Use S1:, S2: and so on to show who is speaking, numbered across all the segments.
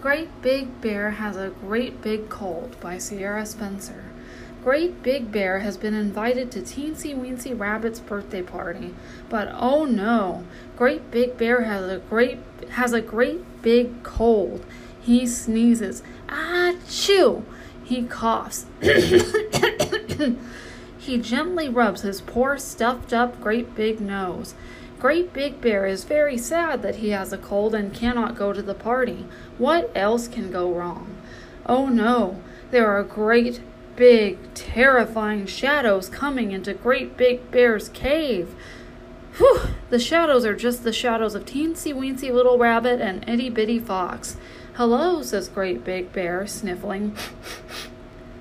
S1: Great Big Bear Has a Great Big Cold by Sierra Spencer. Great Big Bear has been invited to Teensy Weensy Rabbit's birthday party, but oh no, Great Big Bear has a great has a great big cold. He sneezes. Achoo! He coughs. he gently rubs his poor stuffed up great big nose. Great Big Bear is very sad that he has a cold and cannot go to the party. What else can go wrong? Oh no, there are great, big, terrifying shadows coming into Great Big Bear's cave. Whew! The shadows are just the shadows of Teensy Weensy Little Rabbit and Itty Bitty Fox. Hello, says Great Big Bear, sniffling.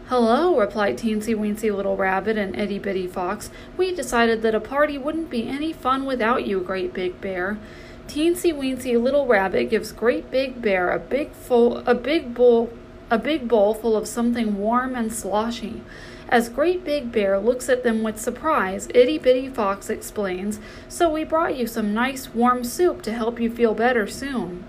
S1: Hello, replied Teensy Weensy Little Rabbit and Itty Bitty Fox. We decided that a party wouldn't be any fun without you, Great Big Bear. Teensy Weensy Little Rabbit gives Great Big Bear a big full a big bowl a big bowl full of something warm and sloshy. As Great Big Bear looks at them with surprise, Itty Bitty Fox explains, So we brought you some nice warm soup to help you feel better soon.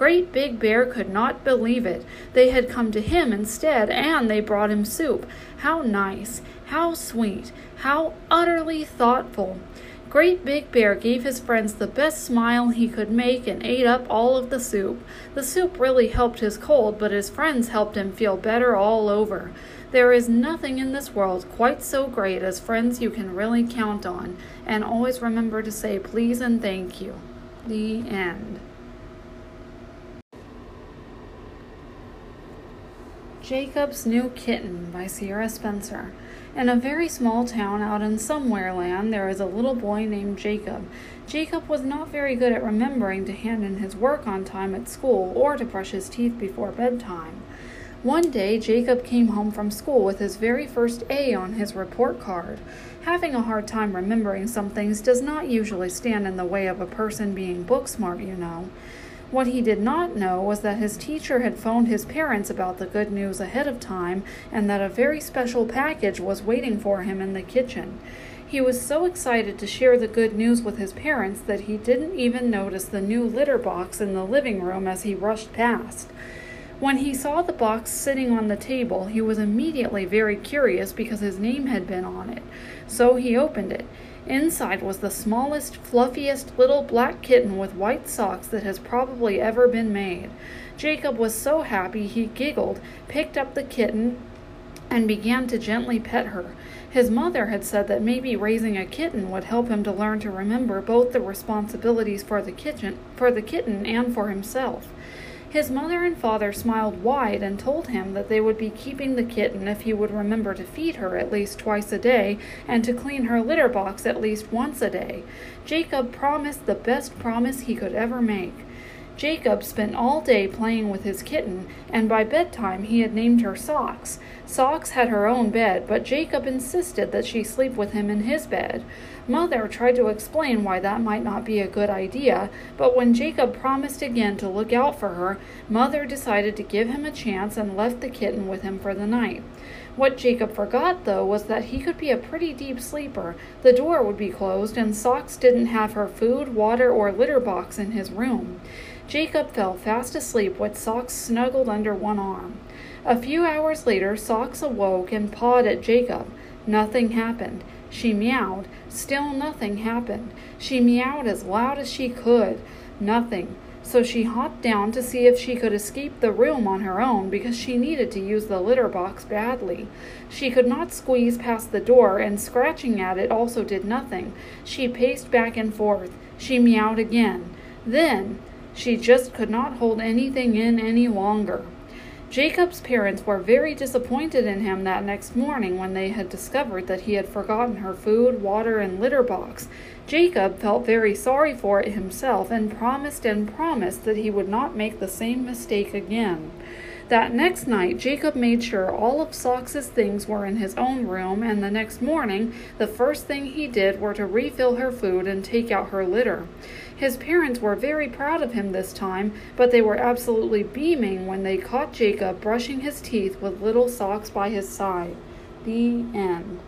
S1: Great Big Bear could not believe it. They had come to him instead, and they brought him soup. How nice, how sweet, how utterly thoughtful. Great Big Bear gave his friends the best smile he could make and ate up all of the soup. The soup really helped his cold, but his friends helped him feel better all over. There is nothing in this world quite so great as friends you can really count on, and always remember to say please and thank you. The end. Jacob's New Kitten by Sierra Spencer. In a very small town out in somewhere land, there is a little boy named Jacob. Jacob was not very good at remembering to hand in his work on time at school or to brush his teeth before bedtime. One day, Jacob came home from school with his very first A on his report card. Having a hard time remembering some things does not usually stand in the way of a person being book smart, you know. What he did not know was that his teacher had phoned his parents about the good news ahead of time and that a very special package was waiting for him in the kitchen. He was so excited to share the good news with his parents that he didn't even notice the new litter box in the living room as he rushed past. When he saw the box sitting on the table, he was immediately very curious because his name had been on it. So he opened it. Inside was the smallest, fluffiest little black kitten with white socks that has probably ever been made. Jacob was so happy he giggled, picked up the kitten, and began to gently pet her. His mother had said that maybe raising a kitten would help him to learn to remember both the responsibilities for the kitchen, for the kitten and for himself. His mother and father smiled wide and told him that they would be keeping the kitten if he would remember to feed her at least twice a day and to clean her litter box at least once a day. Jacob promised the best promise he could ever make. Jacob spent all day playing with his kitten, and by bedtime he had named her Socks. Socks had her own bed, but Jacob insisted that she sleep with him in his bed. Mother tried to explain why that might not be a good idea, but when Jacob promised again to look out for her, Mother decided to give him a chance and left the kitten with him for the night. What Jacob forgot, though, was that he could be a pretty deep sleeper. The door would be closed, and Socks didn't have her food, water, or litter box in his room. Jacob fell fast asleep with Socks snuggled under one arm. A few hours later, Socks awoke and pawed at Jacob. Nothing happened. She meowed. Still nothing happened. She meowed as loud as she could. Nothing. So she hopped down to see if she could escape the room on her own because she needed to use the litter box badly. She could not squeeze past the door, and scratching at it also did nothing. She paced back and forth. She meowed again. Then, she just could not hold anything in any longer. Jacob's parents were very disappointed in him that next morning when they had discovered that he had forgotten her food, water, and litter box. Jacob felt very sorry for it himself and promised and promised that he would not make the same mistake again. That next night, Jacob made sure all of Socks's things were in his own room, and the next morning, the first thing he did were to refill her food and take out her litter. His parents were very proud of him this time, but they were absolutely beaming when they caught Jacob brushing his teeth with little Socks by his side. The end.